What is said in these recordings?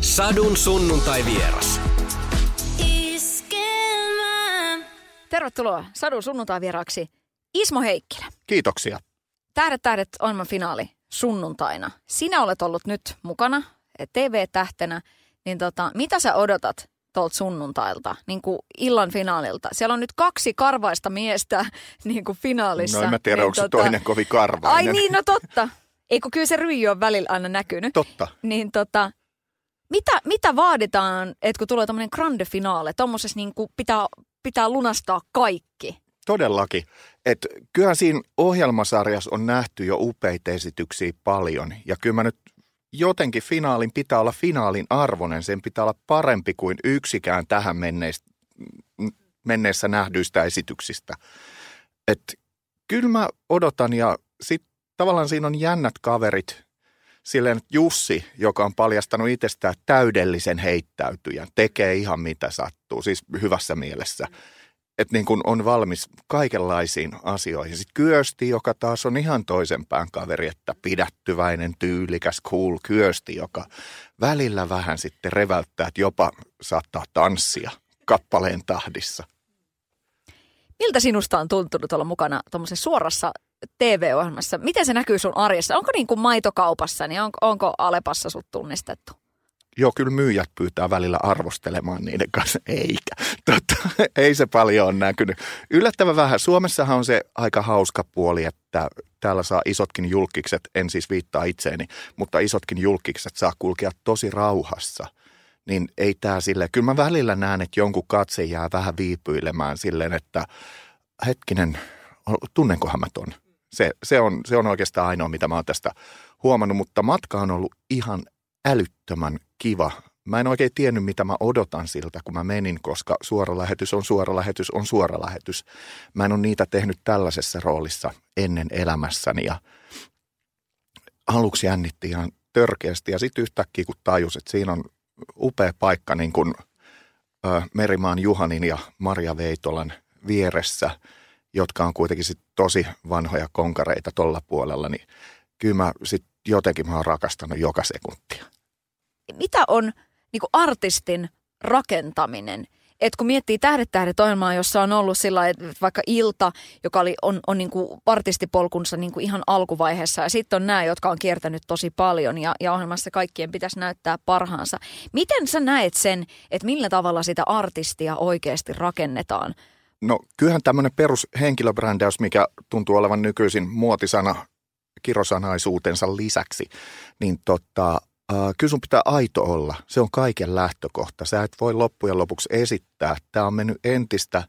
Sadun sunnuntai vieras. Tervetuloa Sadun sunnuntai vieraaksi Ismo Heikkilä. Kiitoksia. Tähdet tähdet ohjelman finaali sunnuntaina. Sinä olet ollut nyt mukana TV-tähtenä, niin tota, mitä sä odotat tuolta sunnuntailta, niin kuin illan finaalilta. Siellä on nyt kaksi karvaista miestä niin kuin finaalissa. No en mä tiedä, niin, onko se tota... toinen kovin karvainen. Ai niin, no totta. Eikö kyllä se ryijy on välillä aina näkynyt. Totta. Niin tota, mitä, mitä vaaditaan, että kun tulee tämmöinen grande finaale, tuommoisessa niin pitää, pitää lunastaa kaikki? Todellakin. Et kyllähän siinä ohjelmasarjassa on nähty jo upeita esityksiä paljon. Ja kyllä mä nyt jotenkin finaalin pitää olla finaalin arvoinen. Sen pitää olla parempi kuin yksikään tähän menneistä, menneessä nähdyistä esityksistä. Et kyllä mä odotan ja sitten tavallaan siinä on jännät kaverit. Silleen, että Jussi, joka on paljastanut itsestään täydellisen heittäytyjän, tekee ihan mitä sattuu, siis hyvässä mielessä. Että niin kuin on valmis kaikenlaisiin asioihin. Sitten Kyösti, joka taas on ihan toisen pään kaveri, että pidättyväinen, tyylikäs, cool Kyösti, joka välillä vähän sitten reväyttää, että jopa saattaa tanssia kappaleen tahdissa. Miltä sinusta on tuntunut olla mukana tuommoisessa suorassa TV-ohjelmassa? Miten se näkyy sun arjessa? Onko niin kuin maitokaupassa, niin onko, onko Alepassa sut tunnistettu? Joo, kyllä myyjät pyytää välillä arvostelemaan niiden kanssa, eikä. Totta, ei se paljon ole näkynyt. Yllättävän vähän. Suomessahan on se aika hauska puoli, että täällä saa isotkin julkikset, en siis viittaa itseeni, mutta isotkin julkikset saa kulkea tosi rauhassa. Niin ei tämä sille, kyllä mä välillä näen, että jonkun katse jää vähän viipyilemään silleen, että hetkinen, tunnenkohan mä ton? Se, se, on, se on oikeastaan ainoa, mitä mä oon tästä huomannut, mutta matka on ollut ihan älyttömän kiva. Mä en oikein tiennyt, mitä mä odotan siltä, kun mä menin, koska suora lähetys on suora lähetys on suora lähetys. Mä en ole niitä tehnyt tällaisessa roolissa ennen elämässäni ja aluksi jännitti ihan törkeästi ja sitten yhtäkkiä kun tajus, että siinä on upea paikka niin kuin Merimaan Juhanin ja Maria Veitolan vieressä, jotka on kuitenkin sit tosi vanhoja konkareita tuolla puolella, niin kyllä mä sit jotenkin mä oon rakastanut joka sekuntia mitä on niin artistin rakentaminen? Et kun miettii Tähdet tähdet ohjelmaa, jossa on ollut sillä että vaikka Ilta, joka oli, on, on niin kuin artistipolkunsa niin kuin ihan alkuvaiheessa, ja sitten on nämä, jotka on kiertänyt tosi paljon, ja, ja ohjelmassa kaikkien pitäisi näyttää parhaansa. Miten sä näet sen, että millä tavalla sitä artistia oikeasti rakennetaan? No kyllähän tämmöinen perushenkilöbrändäys, mikä tuntuu olevan nykyisin muotisana kirosanaisuutensa lisäksi, niin tota, kyllä sun pitää aito olla. Se on kaiken lähtökohta. Sä et voi loppujen lopuksi esittää. Tämä on mennyt entistä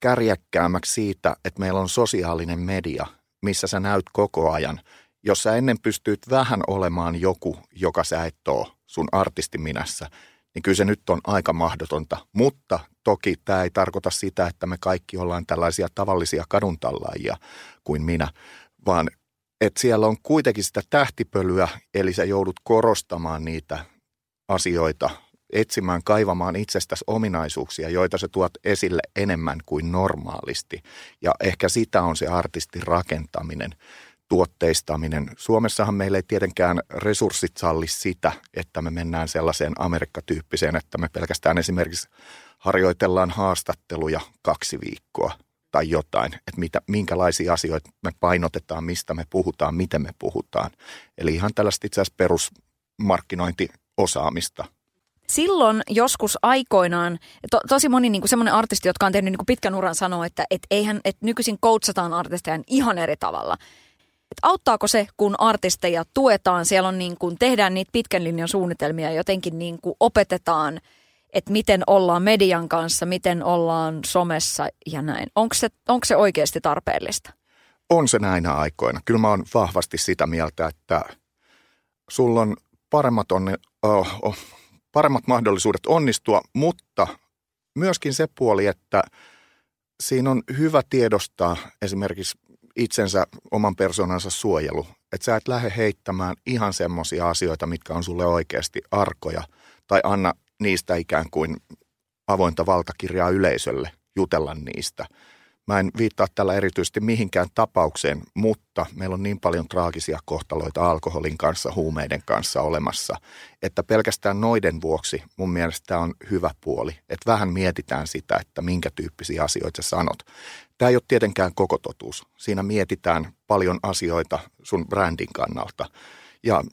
kärjäkkäämmäksi siitä, että meillä on sosiaalinen media, missä sä näyt koko ajan. Jos sä ennen pystyt vähän olemaan joku, joka sä et ole sun artistiminässä, niin kyllä se nyt on aika mahdotonta. Mutta toki tämä ei tarkoita sitä, että me kaikki ollaan tällaisia tavallisia kaduntallaajia kuin minä, vaan että siellä on kuitenkin sitä tähtipölyä, eli sä joudut korostamaan niitä asioita, etsimään, kaivamaan itsestäsi ominaisuuksia, joita sä tuot esille enemmän kuin normaalisti. Ja ehkä sitä on se artistin rakentaminen, tuotteistaminen. Suomessahan meillä ei tietenkään resurssit salli sitä, että me mennään sellaiseen Amerikkatyyppiseen, että me pelkästään esimerkiksi harjoitellaan haastatteluja kaksi viikkoa tai jotain, että mitä, minkälaisia asioita me painotetaan, mistä me puhutaan, miten me puhutaan. Eli ihan tällaista itse asiassa perusmarkkinointiosaamista. Silloin joskus aikoinaan, to, tosi moni niin semmoinen artisti, jotka on tehnyt niin pitkän uran, sanoo, että et eihän, et nykyisin coachataan artisteja ihan eri tavalla. Et auttaako se, kun artisteja tuetaan, siellä on niin kuin, tehdään niitä pitkän linjan suunnitelmia, jotenkin niin kuin opetetaan – että miten ollaan median kanssa, miten ollaan somessa ja näin. Onko se, onko se oikeasti tarpeellista? On se näinä aikoina. Kyllä mä oon vahvasti sitä mieltä, että sulla on paremmat, onni, oh, oh, paremmat mahdollisuudet onnistua, mutta myöskin se puoli, että siinä on hyvä tiedostaa esimerkiksi itsensä, oman persoonansa suojelu. Että sä et lähde heittämään ihan semmoisia asioita, mitkä on sulle oikeasti arkoja, tai anna niistä ikään kuin avointa valtakirjaa yleisölle jutella niistä. Mä en viittaa tällä erityisesti mihinkään tapaukseen, mutta meillä on niin paljon traagisia kohtaloita alkoholin kanssa, huumeiden kanssa olemassa, että pelkästään noiden vuoksi mun mielestä tämä on hyvä puoli. Että vähän mietitään sitä, että minkä tyyppisiä asioita sä sanot. Tämä ei ole tietenkään koko totuus. Siinä mietitään paljon asioita sun brändin kannalta. Ja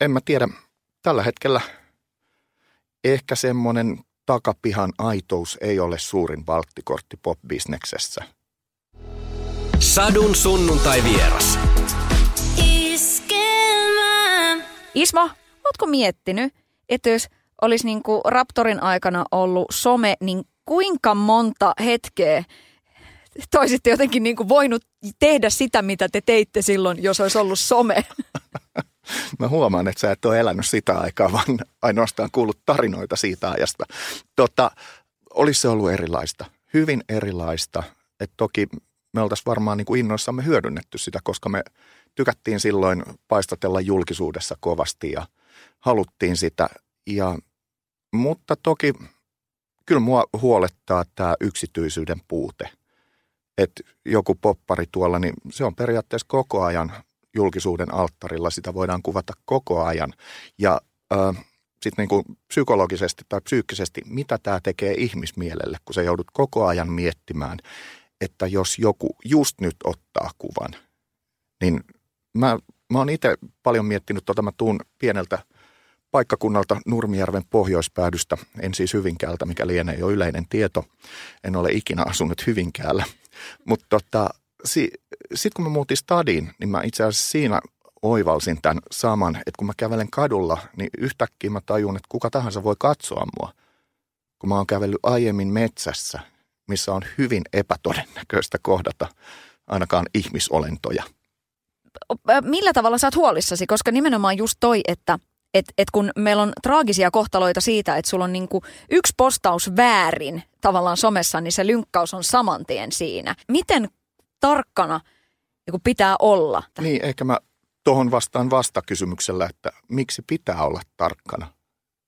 en mä tiedä, tällä hetkellä ehkä semmoinen takapihan aitous ei ole suurin valttikortti pop-bisneksessä. Sadun sunnuntai vieras. Ismo, ootko miettinyt, että jos olisi niinku Raptorin aikana ollut some, niin kuinka monta hetkeä toisitte jotenkin niinku voinut tehdä sitä, mitä te teitte silloin, jos olisi ollut some? Mä huomaan, että sä et ole elänyt sitä aikaa, vaan ainoastaan kuullut tarinoita siitä ajasta. Tota, olisi se ollut erilaista, hyvin erilaista. Et toki me oltaisiin varmaan niin kuin innoissamme hyödynnetty sitä, koska me tykättiin silloin paistatella julkisuudessa kovasti ja haluttiin sitä. Ja, mutta toki kyllä mua huolettaa tämä yksityisyyden puute. Että joku poppari tuolla, niin se on periaatteessa koko ajan julkisuuden alttarilla, sitä voidaan kuvata koko ajan. Ja sitten niin psykologisesti tai psyykkisesti, mitä tämä tekee ihmismielelle, kun sä joudut koko ajan miettimään, että jos joku just nyt ottaa kuvan, niin mä, mä oon itse paljon miettinyt, että mä tuun pieneltä paikkakunnalta Nurmijärven pohjoispäädystä, en siis Hyvinkäältä, mikä lienee jo yleinen tieto. En ole ikinä asunut Hyvinkäällä, mutta tota, si, sitten kun mä muutin stadiin, niin mä itse asiassa siinä oivalsin tämän saman, että kun mä kävelen kadulla, niin yhtäkkiä mä tajun, että kuka tahansa voi katsoa mua. Kun mä oon kävellyt aiemmin metsässä, missä on hyvin epätodennäköistä kohdata ainakaan ihmisolentoja. Millä tavalla sä oot huolissasi? Koska nimenomaan just toi, että et, et kun meillä on traagisia kohtaloita siitä, että sulla on niinku yksi postaus väärin tavallaan somessa, niin se lynkkaus on saman tien siinä. Miten tarkkana niin pitää olla. Niin, ehkä mä tuohon vastaan vastakysymyksellä, että miksi pitää olla tarkkana?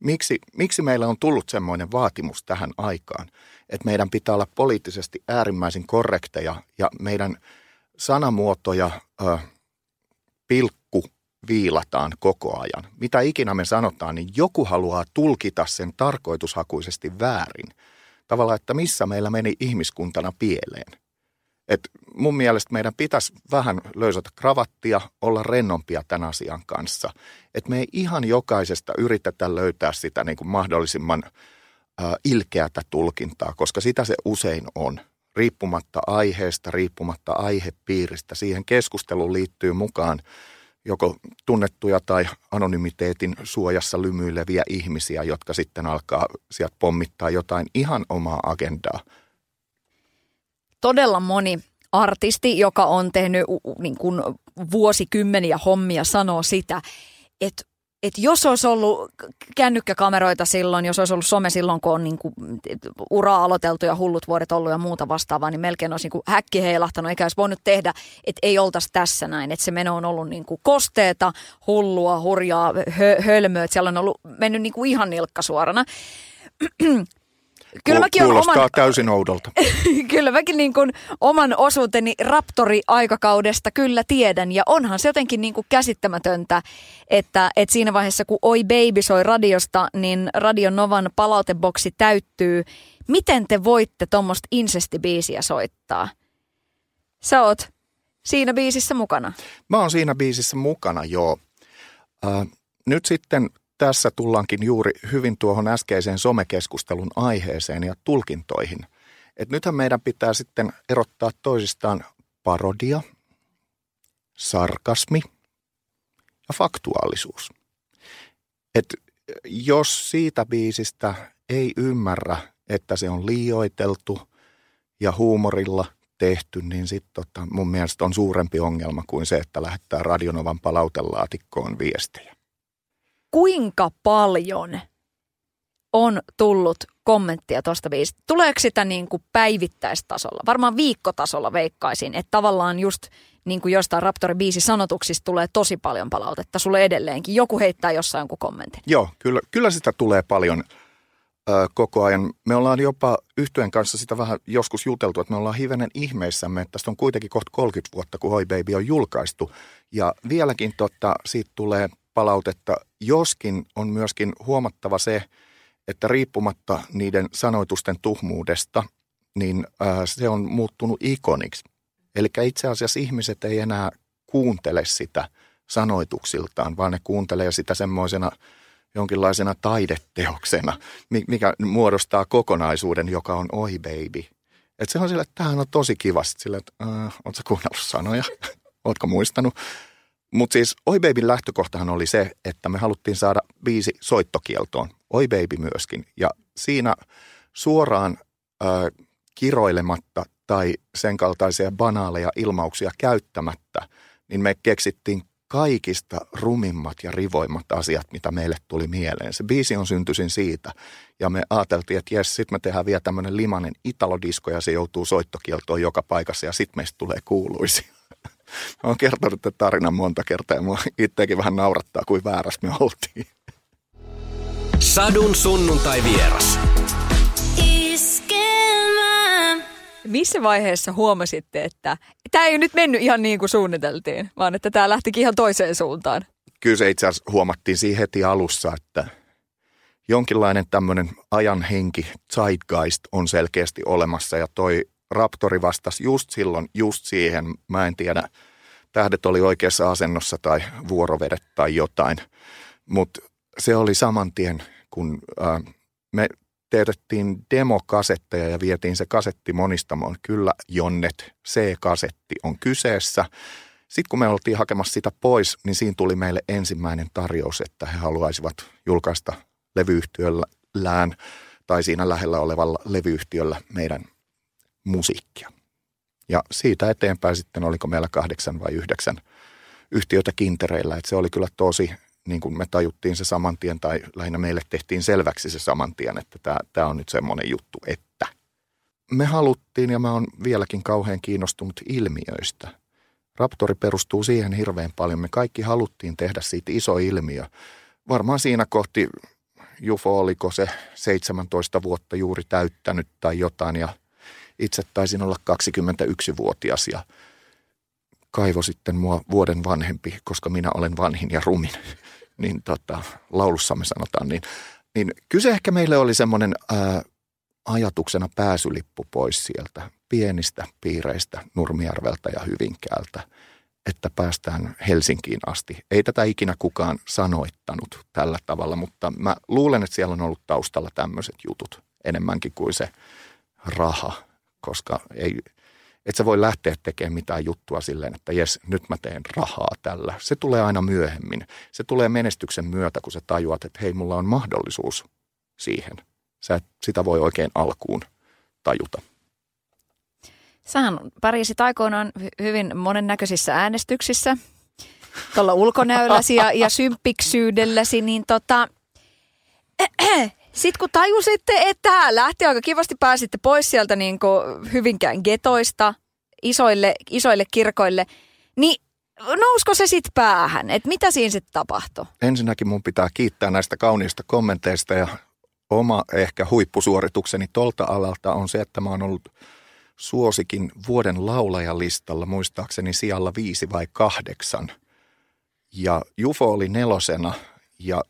Miksi, miksi meillä on tullut semmoinen vaatimus tähän aikaan, että meidän pitää olla poliittisesti äärimmäisen korrekteja ja meidän sanamuotoja ö, pilkku viilataan koko ajan. Mitä ikinä me sanotaan, niin joku haluaa tulkita sen tarkoitushakuisesti väärin. Tavallaan, että missä meillä meni ihmiskuntana pieleen. Et mun mielestä meidän pitäisi vähän löysätä kravattia, olla rennompia tämän asian kanssa. Että me ei ihan jokaisesta yritetä löytää sitä niin kuin mahdollisimman äh, ilkeätä tulkintaa, koska sitä se usein on. Riippumatta aiheesta, riippumatta aihepiiristä. Siihen keskusteluun liittyy mukaan joko tunnettuja tai anonymiteetin suojassa lymyileviä ihmisiä, jotka sitten alkaa sieltä pommittaa jotain ihan omaa agendaa – todella moni artisti, joka on tehnyt niin kuin vuosikymmeniä hommia, sanoo sitä, että että jos olisi ollut kännykkäkameroita silloin, jos olisi ollut some silloin, kun on niin kuin uraa aloiteltu ja hullut vuodet ollut ja muuta vastaavaa, niin melkein olisi niin kuin häkki heilahtanut, eikä olisi voinut tehdä, että ei oltaisi tässä näin. Että se meno on ollut niin kuin kosteeta, hullua, hurjaa, hö, hölmöä, että siellä on ollut mennyt niin kuin ihan nilkka suorana. Kyllä mäkin Kuulostaa oman, täysin oudolta. kyllä mäkin niin kuin oman osuuteni Raptori-aikakaudesta kyllä tiedän. Ja onhan se jotenkin niin kuin käsittämätöntä, että, että siinä vaiheessa kun Oi Baby soi radiosta, niin Radio Novan palauteboksi täyttyy. Miten te voitte tuommoista insestibiisiä soittaa? Sä oot siinä biisissä mukana. Mä oon siinä biisissä mukana, joo. Äh, nyt sitten tässä tullaankin juuri hyvin tuohon äskeiseen somekeskustelun aiheeseen ja tulkintoihin. Et nythän meidän pitää sitten erottaa toisistaan parodia, sarkasmi ja faktuaalisuus. Et jos siitä biisistä ei ymmärrä, että se on liioiteltu ja huumorilla tehty, niin sitten tota, mun mielestä on suurempi ongelma kuin se, että lähettää Radionovan palautelaatikkoon viestejä kuinka paljon on tullut kommenttia tuosta biisistä? Tuleeko sitä niin kuin päivittäistasolla? Varmaan viikkotasolla veikkaisin, että tavallaan just niin kuin jostain Raptorin biisi sanotuksista tulee tosi paljon palautetta sulle edelleenkin. Joku heittää jossain jonkun kommentin. Joo, kyllä, kyllä sitä tulee paljon. ö, koko ajan. Me ollaan jopa yhtyeen kanssa sitä vähän joskus juteltu, että me ollaan hivenen ihmeissämme, että tästä on kuitenkin kohta 30 vuotta, kun Hoi Baby on julkaistu. Ja vieläkin totta, siitä tulee palautetta, joskin on myöskin huomattava se, että riippumatta niiden sanoitusten tuhmuudesta, niin ää, se on muuttunut ikoniksi. Eli itse asiassa ihmiset ei enää kuuntele sitä sanoituksiltaan, vaan ne kuuntelee sitä semmoisena jonkinlaisena taideteoksena, mikä muodostaa kokonaisuuden, joka on Oi Baby. Et se on sille, että tämähän on tosi kiva. Sille, että äh, ootko kuunnellut sanoja? Ootko muistanut? Mutta siis Oi Babyn lähtökohtahan oli se, että me haluttiin saada viisi soittokieltoon. Oi Baby myöskin. Ja siinä suoraan äh, kiroilematta tai sen kaltaisia banaaleja ilmauksia käyttämättä, niin me keksittiin kaikista rumimmat ja rivoimmat asiat, mitä meille tuli mieleen. Se biisi on syntyisin siitä. Ja me ajateltiin, että jes, sitten me tehdään vielä tämmöinen limanen italodisko ja se joutuu soittokieltoon joka paikassa ja sitten meistä tulee kuuluisi. Mä oon kertonut tämän tarinan monta kertaa ja mua itsekin vähän naurattaa, kuin väärässä me oltiin. Sadun sunnuntai vieras. Missä vaiheessa huomasitte, että tämä ei nyt mennyt ihan niin kuin suunniteltiin, vaan että tämä lähtikin ihan toiseen suuntaan? Kyllä se itse asiassa huomattiin siinä heti alussa, että jonkinlainen tämmöinen ajan henki, zeitgeist on selkeästi olemassa ja toi Raptori vastasi just silloin, just siihen, mä en tiedä, tähdet oli oikeassa asennossa tai vuorovedet tai jotain, mutta se oli saman tien, kun äh, me teetettiin demokasetteja ja vietiin se kasetti monistamoon. Kyllä, Jonnet, C-kasetti on kyseessä. Sitten kun me oltiin hakemassa sitä pois, niin siinä tuli meille ensimmäinen tarjous, että he haluaisivat julkaista levyyhtiöllään tai siinä lähellä olevalla levyyhtiöllä meidän musiikkia. Ja siitä eteenpäin sitten oliko meillä kahdeksan vai yhdeksän yhtiötä kintereillä. Että se oli kyllä tosi niin kuin me tajuttiin se saman tien, tai lähinnä meille tehtiin selväksi se saman tien, että tämä, tämä on nyt semmoinen juttu, että me haluttiin, ja mä oon vieläkin kauhean kiinnostunut ilmiöistä. Raptori perustuu siihen hirveän paljon. Me kaikki haluttiin tehdä siitä iso ilmiö. Varmaan siinä kohti Jufo oliko se 17 vuotta juuri täyttänyt tai jotain, ja itse taisin olla 21-vuotias, ja kaivo sitten mua vuoden vanhempi, koska minä olen vanhin ja rumin. Niin tota, laulussamme sanotaan, niin, niin kyse ehkä meille oli semmoinen ajatuksena pääsylippu pois sieltä pienistä piireistä Nurmijärveltä ja Hyvinkäältä, että päästään Helsinkiin asti. Ei tätä ikinä kukaan sanoittanut tällä tavalla, mutta mä luulen, että siellä on ollut taustalla tämmöiset jutut enemmänkin kuin se raha, koska ei, et sä voi lähteä tekemään mitään juttua silleen, että jes, nyt mä teen rahaa tällä. Se tulee aina myöhemmin. Se tulee menestyksen myötä, kun sä tajuat, että hei, mulla on mahdollisuus siihen. Sä et sitä voi oikein alkuun tajuta. Sähän pärjäsit aikoinaan hyvin monennäköisissä äänestyksissä, tuolla ulkonäölläsi ja, ja symppiksyydellesi, niin tota, Sitten kun tajusitte, että lähti aika kivasti, pääsitte pois sieltä niin Hyvinkään getoista isoille, isoille kirkoille, niin nousko se sitten päähän? Että mitä siinä sitten tapahtui? Ensinnäkin mun pitää kiittää näistä kauniista kommenteista ja oma ehkä huippusuoritukseni tolta alalta on se, että mä oon ollut suosikin vuoden laulajalistalla muistaakseni sijalla viisi vai kahdeksan. Ja Jufo oli nelosena ja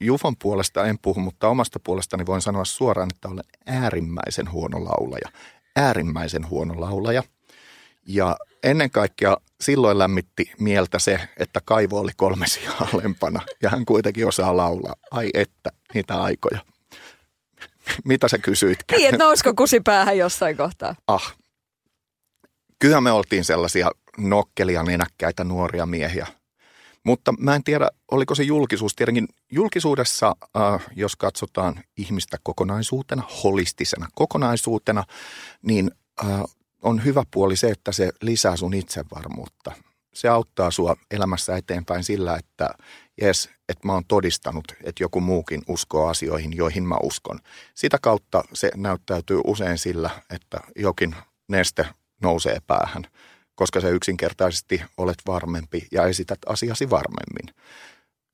Jufon puolesta en puhu, mutta omasta puolestani voin sanoa suoraan, että olen äärimmäisen huono laulaja. Äärimmäisen huono laulaja. Ja ennen kaikkea silloin lämmitti mieltä se, että Kaivo oli kolme alempana ja hän kuitenkin osaa laulaa. Ai että, niitä aikoja. Mitä sä kysyit? Niin, että nousko kusi päähän jossain kohtaa? Ah. Kyllä me oltiin sellaisia nokkelia, nenäkkäitä nuoria miehiä, mutta mä en tiedä, oliko se julkisuus. Tietenkin julkisuudessa, äh, jos katsotaan ihmistä kokonaisuutena, holistisena kokonaisuutena, niin äh, on hyvä puoli se, että se lisää sun itsevarmuutta. Se auttaa sua elämässä eteenpäin sillä, että jes, että mä oon todistanut, että joku muukin uskoo asioihin, joihin mä uskon. Sitä kautta se näyttäytyy usein sillä, että jokin neste nousee päähän – koska sä yksinkertaisesti olet varmempi ja esität asiasi varmemmin.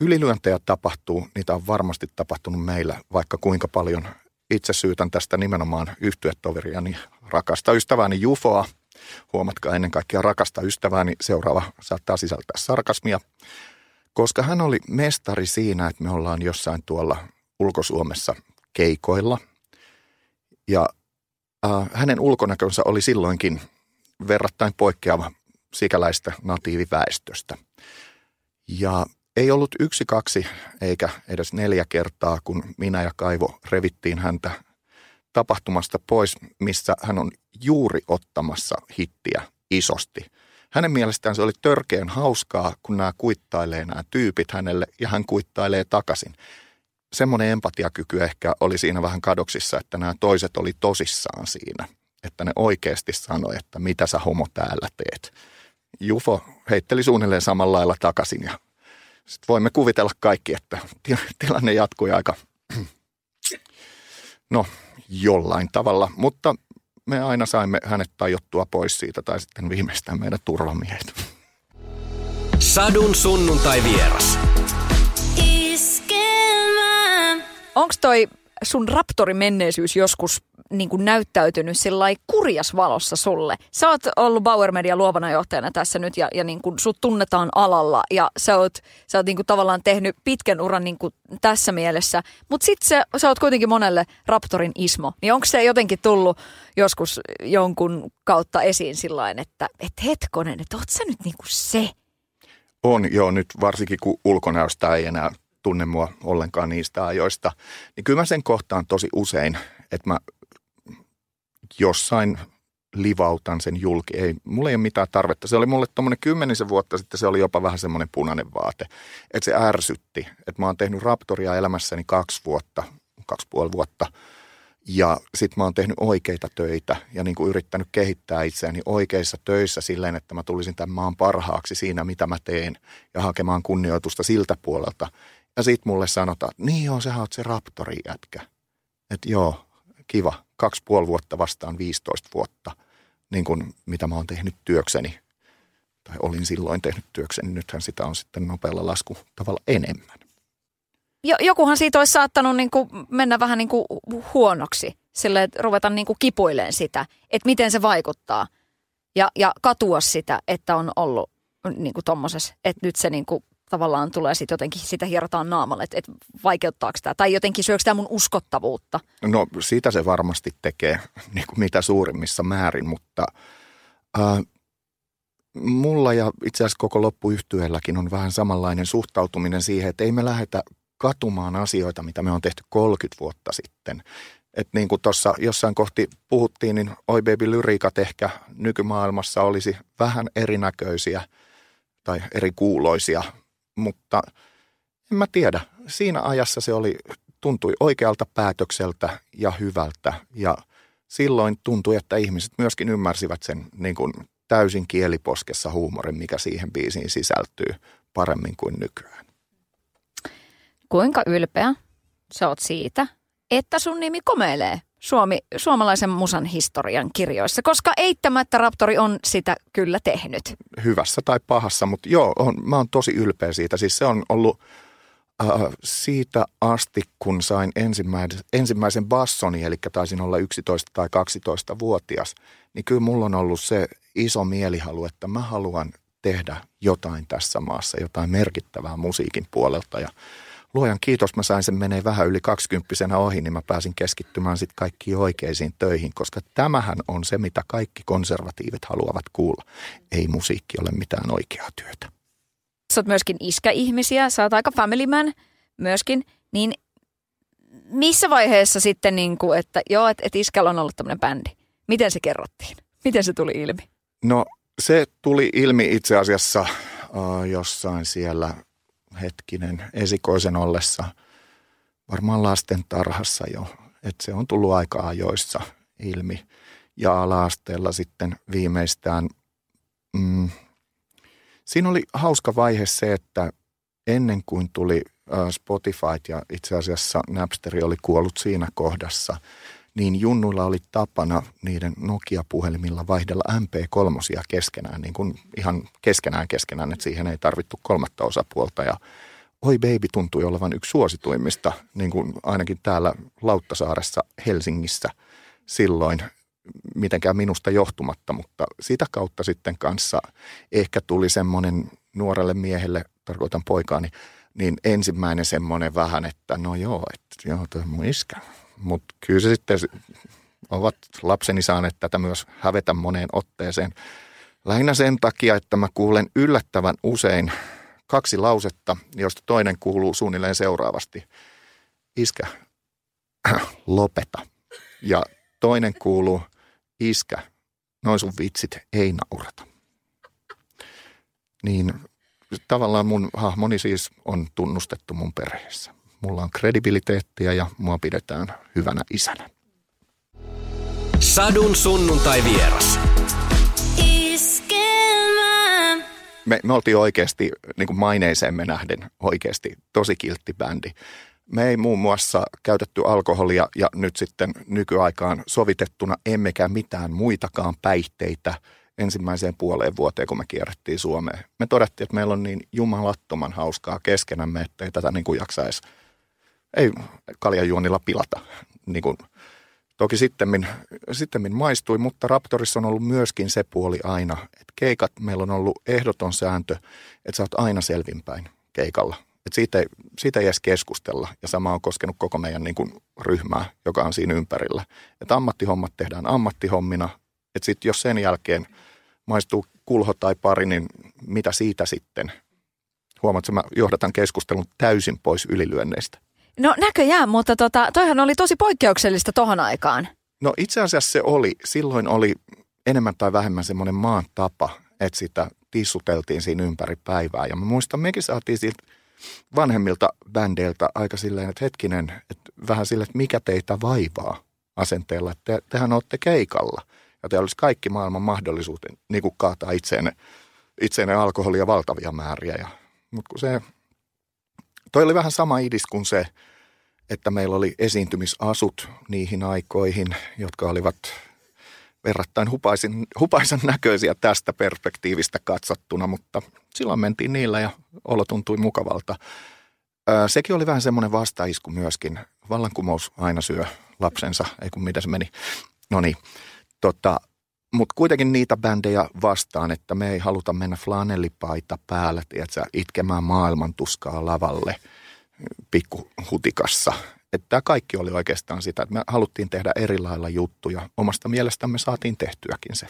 Ylilyöntejä tapahtuu, niitä on varmasti tapahtunut meillä, vaikka kuinka paljon itse syytän tästä nimenomaan yhtyetoveriani rakasta ystävääni Jufoa. Huomatkaa ennen kaikkea rakasta ystävääni, seuraava saattaa sisältää sarkasmia. Koska hän oli mestari siinä, että me ollaan jossain tuolla ulkosuomessa keikoilla. Ja äh, hänen ulkonäkönsä oli silloinkin verrattain poikkeava sikäläistä natiiviväestöstä. Ja ei ollut yksi, kaksi eikä edes neljä kertaa, kun minä ja Kaivo revittiin häntä tapahtumasta pois, missä hän on juuri ottamassa hittiä isosti. Hänen mielestään se oli törkeän hauskaa, kun nämä kuittailee nämä tyypit hänelle ja hän kuittailee takaisin. Semmoinen empatiakyky ehkä oli siinä vähän kadoksissa, että nämä toiset oli tosissaan siinä. Että ne oikeasti sanoi, että mitä sä homo täällä teet. Jufo heitteli suunnilleen samalla lailla takaisin ja sitten voimme kuvitella kaikki, että tilanne jatkui aika, no jollain tavalla, mutta me aina saimme hänet tajottua pois siitä tai sitten viimeistään meidän turvamiehet. Sadun sunnuntai vieras. Onko toi sun raptorimenneisyys joskus niin kuin näyttäytynyt kurjas valossa sulle? Sä oot ollut Bauer Media luovana johtajana tässä nyt ja, ja niin kuin sut tunnetaan alalla ja sä oot, sä oot niin kuin tavallaan tehnyt pitkän uran niin kuin tässä mielessä. Mutta sit sä, sä oot kuitenkin monelle Raptorin ismo. Niin onko se jotenkin tullut joskus jonkun kautta esiin sillä että et hetkonen, että oot sä nyt niin kuin se? On joo, nyt varsinkin kun ulkonäöstä ei enää tunne mua ollenkaan niistä ajoista, niin kyllä mä sen kohtaan tosi usein, että mä jossain livautan sen julki. Ei, mulla ei ole mitään tarvetta. Se oli mulle tuommoinen kymmenisen vuotta sitten, se oli jopa vähän semmoinen punainen vaate. Että se ärsytti. Että mä oon tehnyt Raptoria elämässäni kaksi vuotta, kaksi puoli vuotta. Ja sit mä oon tehnyt oikeita töitä ja niin kuin yrittänyt kehittää itseäni oikeissa töissä silleen, että mä tulisin tämän maan parhaaksi siinä, mitä mä teen ja hakemaan kunnioitusta siltä puolelta. Ja sit mulle sanotaan, että niin joo, sä oot se Raptorin jätkä. Että joo, kiva, kaksi puoli vuotta vastaan 15 vuotta, niin kuin mitä mä oon tehnyt työkseni, tai olin silloin tehnyt työkseni, nythän sitä on sitten nopealla lasku tavalla enemmän. Jo, jokuhan siitä olisi saattanut niin kuin mennä vähän niin kuin huonoksi, sille että ruveta niin kuin kipuileen sitä, että miten se vaikuttaa. Ja, ja katua sitä, että on ollut niin kuin tommosessa, että nyt se niin kuin tavallaan tulee sitten jotenkin, sitä hierotaan naamalle, että, että vaikeuttaako tämä, tai jotenkin syökö tämä mun uskottavuutta? No siitä se varmasti tekee niin kuin mitä suurimmissa määrin, mutta äh, mulla ja itse asiassa koko loppuyhtyelläkin on vähän samanlainen suhtautuminen siihen, että ei me lähdetä katumaan asioita, mitä me on tehty 30 vuotta sitten. Että niin kuin tuossa jossain kohti puhuttiin, niin Oi Baby lyriikat ehkä nykymaailmassa olisi vähän erinäköisiä tai eri kuuloisia mutta en mä tiedä. Siinä ajassa se oli, tuntui oikealta päätökseltä ja hyvältä ja silloin tuntui, että ihmiset myöskin ymmärsivät sen niin kuin täysin kieliposkessa huumorin, mikä siihen biisiin sisältyy paremmin kuin nykyään. Kuinka ylpeä sä oot siitä, että sun nimi komeilee Suomi, suomalaisen musan historian kirjoissa, koska eittämättä Raptori on sitä kyllä tehnyt. Hyvässä tai pahassa, mutta joo, on, mä oon tosi ylpeä siitä. Siis se on ollut äh, siitä asti, kun sain ensimmäisen, ensimmäisen bassoni, eli taisin olla 11 tai 12-vuotias, niin kyllä mulla on ollut se iso mielihalu, että mä haluan tehdä jotain tässä maassa, jotain merkittävää musiikin puolelta ja luojan kiitos mä sain sen menee vähän yli kaksikymppisenä ohi, niin mä pääsin keskittymään sitten kaikkiin oikeisiin töihin, koska tämähän on se, mitä kaikki konservatiivit haluavat kuulla. Ei musiikki ole mitään oikeaa työtä. Sä oot myöskin iskä-ihmisiä, sä oot aika family man myöskin, niin missä vaiheessa sitten, niin kuin, että joo, että et iskällä on ollut tämmöinen bändi, miten se kerrottiin? Miten se tuli ilmi? No se tuli ilmi itse asiassa uh, jossain siellä hetkinen esikoisen ollessa varmaan lasten tarhassa jo, että se on tullut aika ajoissa ilmi. Ja ala-asteella sitten viimeistään, mm, siinä oli hauska vaihe se, että ennen kuin tuli Spotify ja itse asiassa Napsteri oli kuollut siinä kohdassa, niin junnuilla oli tapana niiden Nokia-puhelimilla vaihdella MP3 keskenään, niin kuin ihan keskenään keskenään, että siihen ei tarvittu kolmatta osapuolta. Ja Oi Baby tuntui olevan yksi suosituimmista, niin kuin ainakin täällä Lauttasaaressa Helsingissä silloin mitenkään minusta johtumatta, mutta sitä kautta sitten kanssa ehkä tuli semmoinen nuorelle miehelle, tarkoitan poikaani, niin ensimmäinen semmoinen vähän, että no joo, että joo, toi mun iskä. Mutta kyllä se sitten ovat lapseni saaneet tätä myös hävetä moneen otteeseen. Lähinnä sen takia, että mä kuulen yllättävän usein kaksi lausetta, josta toinen kuuluu suunnilleen seuraavasti. Iskä, lopeta. Ja toinen kuuluu, iskä, noin sun vitsit ei naurata. Niin tavallaan mun hahmoni siis on tunnustettu mun perheessä. Mulla on kredibiliteettiä ja mua pidetään hyvänä isänä. Sadun sunnuntai vieras. Me, me oltiin oikeasti niin kuin maineiseemme nähden oikeasti tosi kiltti bändi. Me ei muun muassa käytetty alkoholia ja nyt sitten nykyaikaan sovitettuna emmekä mitään muitakaan päihteitä ensimmäiseen puoleen vuoteen, kun me kierrettiin Suomeen. Me todettiin, että meillä on niin jumalattoman hauskaa keskenämme, että ei tätä niin kuin jaksaisi, ei kaljajuonilla pilata. Niin kuin, toki sittemmin, sittemmin maistui, mutta Raptorissa on ollut myöskin se puoli aina, että keikat, meillä on ollut ehdoton sääntö, että sä oot aina selvinpäin keikalla että siitä, ei, siitä ei edes keskustella. Ja sama on koskenut koko meidän niin kuin, ryhmää, joka on siinä ympärillä. Että ammattihommat tehdään ammattihommina. Että sitten jos sen jälkeen maistuu kulho tai pari, niin mitä siitä sitten? Huomaatko, mä johdatan keskustelun täysin pois ylilyönneistä. No näköjään, mutta tota, toihan oli tosi poikkeuksellista tohon aikaan. No itse asiassa se oli. Silloin oli enemmän tai vähemmän semmoinen maan tapa, että sitä tissuteltiin siinä ympäri päivää. Ja mä muistan, mekin saatiin siitä vanhemmilta bändeiltä aika silleen, että hetkinen, että vähän sille, että mikä teitä vaivaa asenteella, että te, tehän olette keikalla ja te olisi kaikki maailman mahdollisuudet niin kaataa itseenne, itseenne alkoholia valtavia määriä. Ja, mutta kun se, toi oli vähän sama idis kuin se, että meillä oli esiintymisasut niihin aikoihin, jotka olivat verrattain hupaisin, hupaisan näköisiä tästä perspektiivistä katsottuna, mutta silloin mentiin niillä ja olo tuntui mukavalta. Öö, sekin oli vähän semmoinen vastaisku myöskin. Vallankumous aina syö lapsensa, ei kun mitä se meni. No niin, tota, mutta kuitenkin niitä bändejä vastaan, että me ei haluta mennä flanellipaita päällä, tiedätkö, itkemään maailman tuskaa lavalle pikkuhutikassa että tämä kaikki oli oikeastaan sitä, että me haluttiin tehdä eri lailla juttuja. Omasta mielestämme saatiin tehtyäkin se.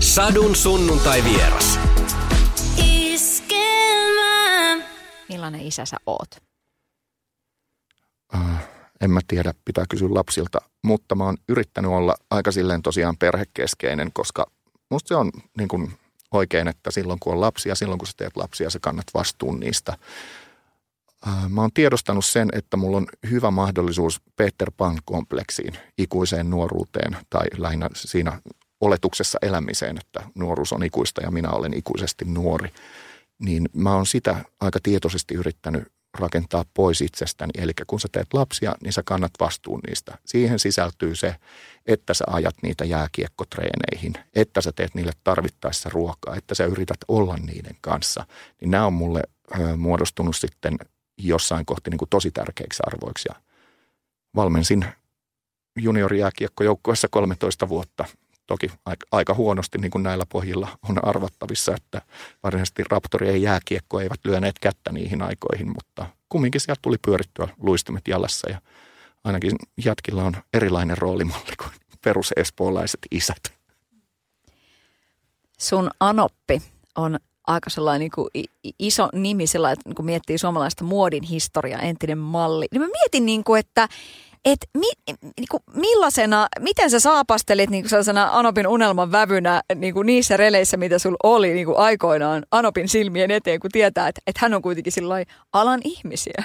Sadun sunnuntai vieras. Millainen isä sä oot? Uh, en mä tiedä, pitää kysyä lapsilta, mutta mä oon yrittänyt olla aika silleen tosiaan perhekeskeinen, koska musta se on niin kuin oikein, että silloin kun on lapsia, silloin kun sä teet lapsia, sä kannat vastuun niistä. Äh, mä oon tiedostanut sen, että mulla on hyvä mahdollisuus Peter Pan-kompleksiin, ikuiseen nuoruuteen tai lähinnä siinä oletuksessa elämiseen, että nuoruus on ikuista ja minä olen ikuisesti nuori. Niin mä oon sitä aika tietoisesti yrittänyt rakentaa pois itsestäni. Eli kun sä teet lapsia, niin sä kannat vastuun niistä. Siihen sisältyy se, että sä ajat niitä jääkiekkotreeneihin, että sä teet niille tarvittaessa ruokaa, että sä yrität olla niiden kanssa. Niin nämä on mulle muodostunut sitten jossain kohti niin kuin tosi tärkeiksi arvoiksi. Ja valmensin juniorijääkiekkojoukkueessa 13 vuotta. Toki aika, aika huonosti niin kuin näillä pohjilla on arvattavissa, että varsinaisesti Raptori jääkiekko eivät lyöneet kättä niihin aikoihin, mutta kumminkin sieltä tuli pyörittyä luistimet jalassa ja ainakin jatkilla on erilainen roolimalli kuin perusespoolaiset isät. Sun anoppi on aika sellainen niin kuin iso nimi, sellainen, että kun miettii suomalaista muodin historiaa, entinen malli, niin mä mietin, niin kuin, että et mi, niin kuin millaisena, miten sä saapastelit niin kuin sellaisena Anopin unelman vävynä niin kuin niissä releissä, mitä sulla oli niin kuin aikoinaan Anopin silmien eteen, kun tietää, että, että hän on kuitenkin alan ihmisiä?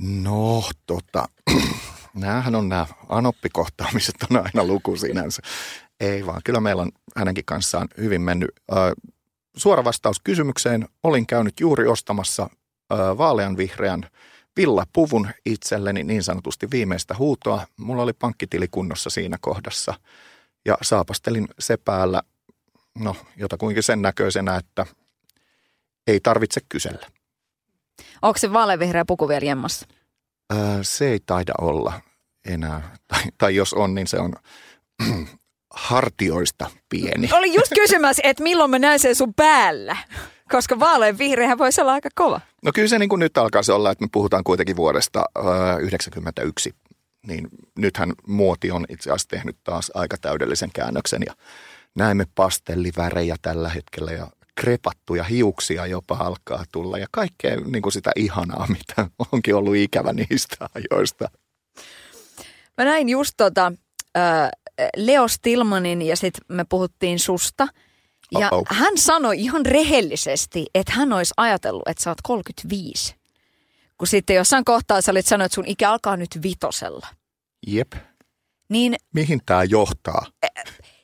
No, tota, näähän on nämä Anoppi-kohtaamiset on aina luku sinänsä. Ei vaan, kyllä meillä on hänenkin kanssaan hyvin mennyt suora vastaus kysymykseen. Olin käynyt juuri ostamassa vaaleanvihreän villapuvun itselleni niin sanotusti viimeistä huutoa. Mulla oli pankkitili kunnossa siinä kohdassa ja saapastelin se päällä, no jotakuinkin sen näköisenä, että ei tarvitse kysellä. Onko se vaaleanvihreä puku vielä jemmassa? Ää, se ei taida olla enää. Tai, tai jos on, niin se on hartioista pieni. Oli just kysymässä, että milloin mä näen sen sun päällä. Koska vaaleanvihreähän voisi olla aika kova. No kyllä se niin kuin nyt alkaa se olla, että me puhutaan kuitenkin vuodesta 91. Niin nythän muoti on itse asiassa tehnyt taas aika täydellisen käännöksen ja näemme pastellivärejä tällä hetkellä ja krepattuja hiuksia jopa alkaa tulla ja kaikkea niin kuin sitä ihanaa, mitä onkin ollut ikävä niistä ajoista. Mä näin just tota, äh, Leo Stilmanin ja sitten me puhuttiin susta. Ja Oh-oh. hän sanoi ihan rehellisesti, että hän olisi ajatellut, että sä oot 35. Kun sitten jossain kohtaa sä olit sanonut, että sun ikä alkaa nyt vitosella. Jep. Niin Mihin tämä johtaa?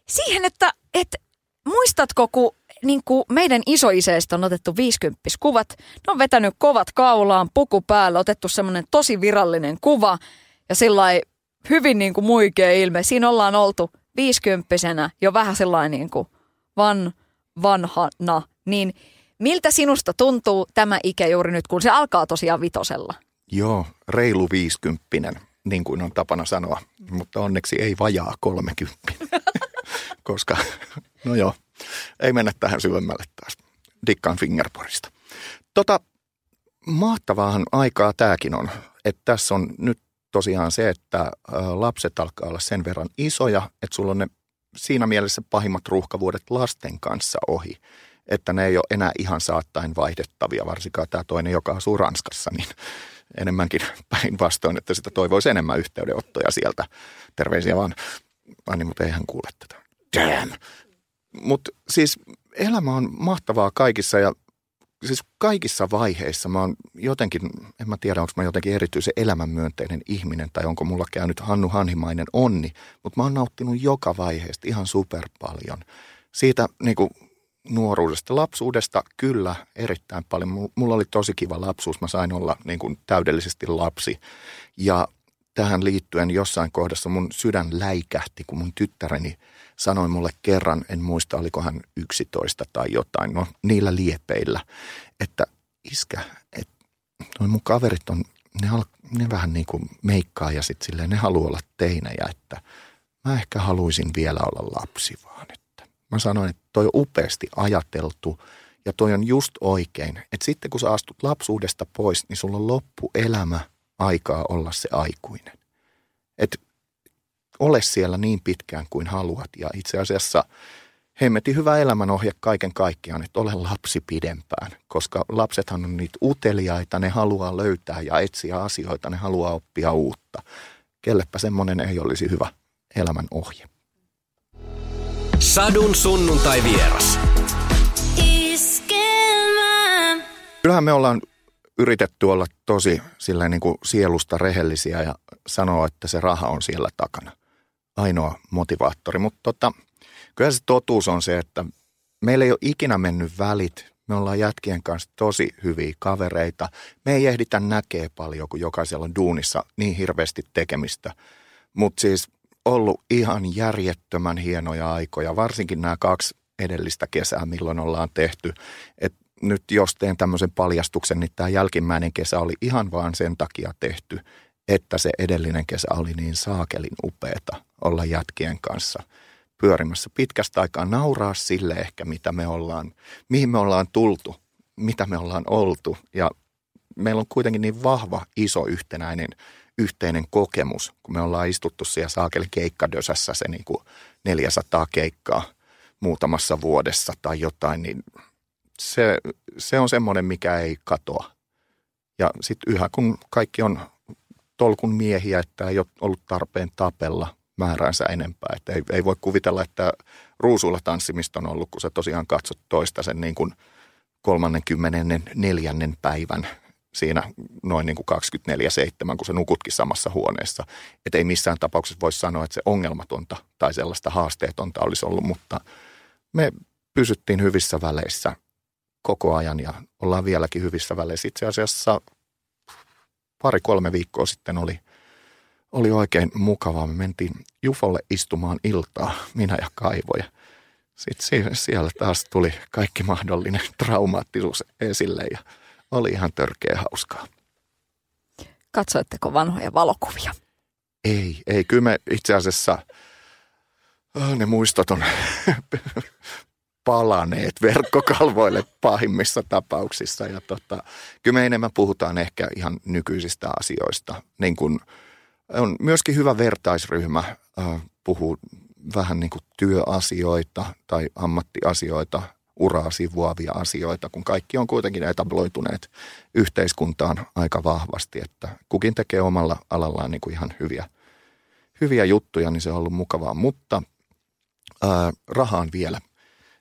siihen, että, että muistatko, kun niin kuin meidän isoiseistä on otettu 50 kuvat, ne on vetänyt kovat kaulaan, puku päällä, otettu semmoinen tosi virallinen kuva ja sillä hyvin niin kuin muikea ilme. Siinä ollaan oltu 50 jo vähän sellainen niin kuin van, vanhana, niin miltä sinusta tuntuu tämä ikä juuri nyt, kun se alkaa tosiaan vitosella? Joo, reilu viisikymppinen, niin kuin on tapana sanoa, mutta onneksi ei vajaa kolmekymppinen. Koska, no joo, ei mennä tähän syvemmälle taas. Dikkaan Fingerporista. Tota, mahtavaahan aikaa tämäkin on. Että tässä on nyt tosiaan se, että ä, lapset alkaa olla sen verran isoja, että sulla on ne siinä mielessä pahimmat ruuhkavuodet lasten kanssa ohi. Että ne ei ole enää ihan saattain vaihdettavia, varsinkaan tämä toinen, joka asuu Ranskassa, niin enemmänkin päinvastoin, että sitä toivoisi enemmän yhteydenottoja sieltä. Terveisiä vaan. Ani, mutta ei hän kuule tätä. Damn. Mutta siis elämä on mahtavaa kaikissa ja siis kaikissa vaiheissa mä oon jotenkin, en mä tiedä onko mä jotenkin erityisen elämänmyönteinen ihminen tai onko mulla käynyt Hannu Hanhimainen onni, mutta mä oon nauttinut joka vaiheesta ihan super paljon. Siitä niin kuin nuoruudesta, lapsuudesta kyllä erittäin paljon. Mu- Mulla oli tosi kiva lapsuus, mä sain olla niin kuin täydellisesti lapsi ja tähän liittyen jossain kohdassa mun sydän läikähti, kun mun tyttäreni sanoi mulle kerran, en muista oliko hän 11 tai jotain, no niillä liepeillä, että iskä, että noi mun kaverit on, ne, al, ne vähän niin kuin meikkaa ja sitten silleen ne haluaa olla teinejä, että mä ehkä haluaisin vielä olla lapsi vaan, että. Mä sanoin, että toi on upeasti ajateltu ja toi on just oikein, että sitten kun sä astut lapsuudesta pois, niin sulla on loppuelämä aikaa olla se aikuinen. Että ole siellä niin pitkään kuin haluat. Ja itse asiassa hemmetin hyvä elämänohje kaiken kaikkiaan, että ole lapsi pidempään. Koska lapsethan on niitä uteliaita, ne haluaa löytää ja etsiä asioita, ne haluaa oppia uutta. Kellepä semmoinen ei olisi hyvä elämän ohje. Sadun sunnuntai vieras. Kyllähän me ollaan yritetty olla tosi sillä niin kuin sielusta rehellisiä ja sanoa, että se raha on siellä takana. Ainoa motivaattori. Mutta tota, kyllä se totuus on se, että meillä ei ole ikinä mennyt välit. Me ollaan jätkien kanssa tosi hyviä kavereita. Me ei ehditä näkee paljon, kun jokaisella on duunissa niin hirveästi tekemistä. Mutta siis ollut ihan järjettömän hienoja aikoja, varsinkin nämä kaksi edellistä kesää, milloin ollaan tehty. Et nyt jos teen tämmöisen paljastuksen, niin tämä jälkimmäinen kesä oli ihan vaan sen takia tehty, että se edellinen kesä oli niin saakelin upeeta olla jätkien kanssa pyörimässä pitkästä aikaa, nauraa sille ehkä, mitä me ollaan, mihin me ollaan tultu, mitä me ollaan oltu. Ja meillä on kuitenkin niin vahva, iso yhtenäinen yhteinen kokemus, kun me ollaan istuttu siellä saakeli keikkadösässä se niin kuin 400 keikkaa muutamassa vuodessa tai jotain, niin se, se on semmoinen, mikä ei katoa. Ja sitten yhä kun kaikki on tolkun miehiä, että ei ole ollut tarpeen tapella määräänsä enempää. Että ei, ei voi kuvitella, että ruusuilla tanssimista on ollut, kun sä tosiaan katsot toista sen niin kuin 34. päivän siinä noin niin kuin 24-7, kun sä nukutkin samassa huoneessa. Että ei missään tapauksessa voi sanoa, että se ongelmatonta tai sellaista haasteetonta olisi ollut, mutta me pysyttiin hyvissä väleissä koko ajan ja ollaan vieläkin hyvissä väleissä. Itse asiassa pari-kolme viikkoa sitten oli, oli oikein mukavaa. Me mentiin Jufolle istumaan iltaa, minä ja Kaivo. Ja sitten siellä taas tuli kaikki mahdollinen traumaattisuus esille ja oli ihan törkeä hauskaa. Katsoitteko vanhoja valokuvia? Ei, ei. Kyllä me itse asiassa, oh, ne muistot on palaneet verkkokalvoille pahimmissa tapauksissa. Ja tota, kyllä me enemmän puhutaan ehkä ihan nykyisistä asioista. Niin kun, on myöskin hyvä vertaisryhmä äh, puhuu vähän niin kuin työasioita tai ammattiasioita, uraa sivuavia asioita, kun kaikki on kuitenkin etabloituneet yhteiskuntaan aika vahvasti, että kukin tekee omalla alallaan niin kuin ihan hyviä, hyviä juttuja, niin se on ollut mukavaa. Mutta ää, rahaan vielä,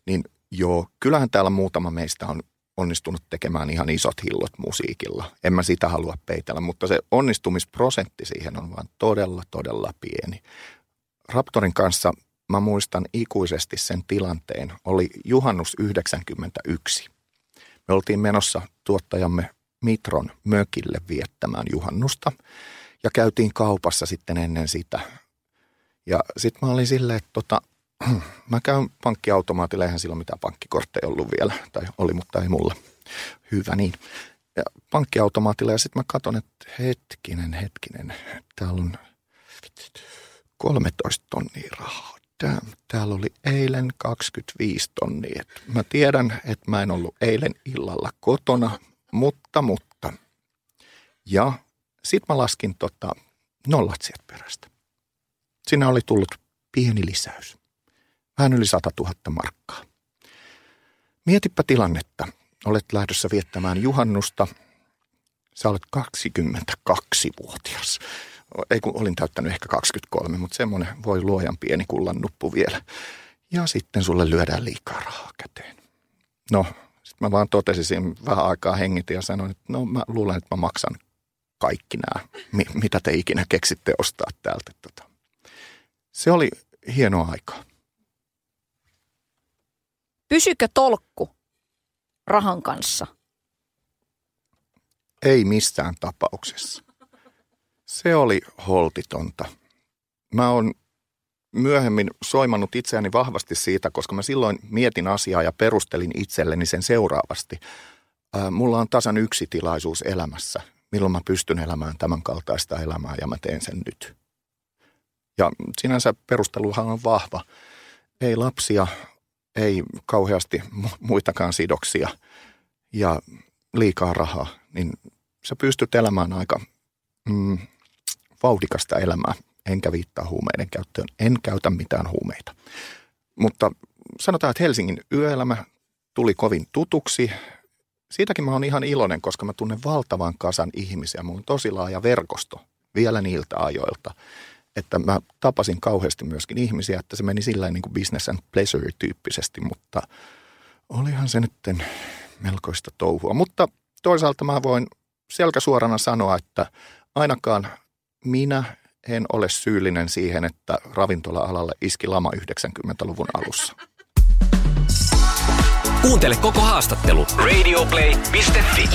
niin joo, kyllähän täällä muutama meistä on onnistunut tekemään ihan isot hillot musiikilla. En mä sitä halua peitellä, mutta se onnistumisprosentti siihen on vaan todella, todella pieni. Raptorin kanssa mä muistan ikuisesti sen tilanteen. Oli juhannus 91. Me oltiin menossa tuottajamme Mitron mökille viettämään juhannusta ja käytiin kaupassa sitten ennen sitä. Ja sitten mä olin silleen, että tota, mä käyn pankkiautomaatilla, eihän silloin mitään pankkikortteja ollut vielä, tai oli, mutta ei mulla. Hyvä niin. Ja pankkiautomaatilla ja sitten mä katson, että hetkinen, hetkinen, täällä on 13 tonnia rahaa. Tää, täällä oli eilen 25 tonnia. Mä tiedän, että mä en ollut eilen illalla kotona, mutta, mutta. Ja sit mä laskin tota, nollat sieltä perästä. Siinä oli tullut pieni lisäys. Vähän yli 100 000 markkaa. Mietipä tilannetta. Olet lähdössä viettämään juhannusta. Sä olet 22-vuotias ei kun olin täyttänyt ehkä 23, mutta semmoinen voi luojan pieni kullan nuppu vielä. Ja sitten sulle lyödään liikaa rahaa käteen. No, sitten mä vaan totesin vähän aikaa hengitin ja sanoin, että no mä luulen, että mä maksan kaikki nämä, mitä te ikinä keksitte ostaa täältä. Tota. Se oli hienoa aikaa. Pysykö tolkku rahan kanssa? Ei missään tapauksessa. Se oli holtitonta. Mä oon myöhemmin soimannut itseäni vahvasti siitä, koska mä silloin mietin asiaa ja perustelin itselleni sen seuraavasti. Ää, mulla on tasan yksi tilaisuus elämässä, milloin mä pystyn elämään tämän kaltaista elämää ja mä teen sen nyt. Ja sinänsä perusteluhan on vahva. Ei lapsia, ei kauheasti muitakaan sidoksia ja liikaa rahaa, niin sä pystyt elämään aika mm, vauhdikasta elämää, enkä viittaa huumeiden käyttöön. En käytä mitään huumeita. Mutta sanotaan, että Helsingin yöelämä tuli kovin tutuksi. Siitäkin mä oon ihan iloinen, koska mä tunnen valtavan kasan ihmisiä. Mulla on tosi laaja verkosto vielä niiltä ajoilta, että mä tapasin kauheasti myöskin ihmisiä, että se meni sillä niin kuin business and pleasure tyyppisesti, mutta olihan se nyt melkoista touhua. Mutta toisaalta mä voin selkäsuorana sanoa, että ainakaan minä en ole syyllinen siihen, että ravintola-alalle iski lama 90-luvun alussa. Kuuntele koko haastattelu radioplay.fi.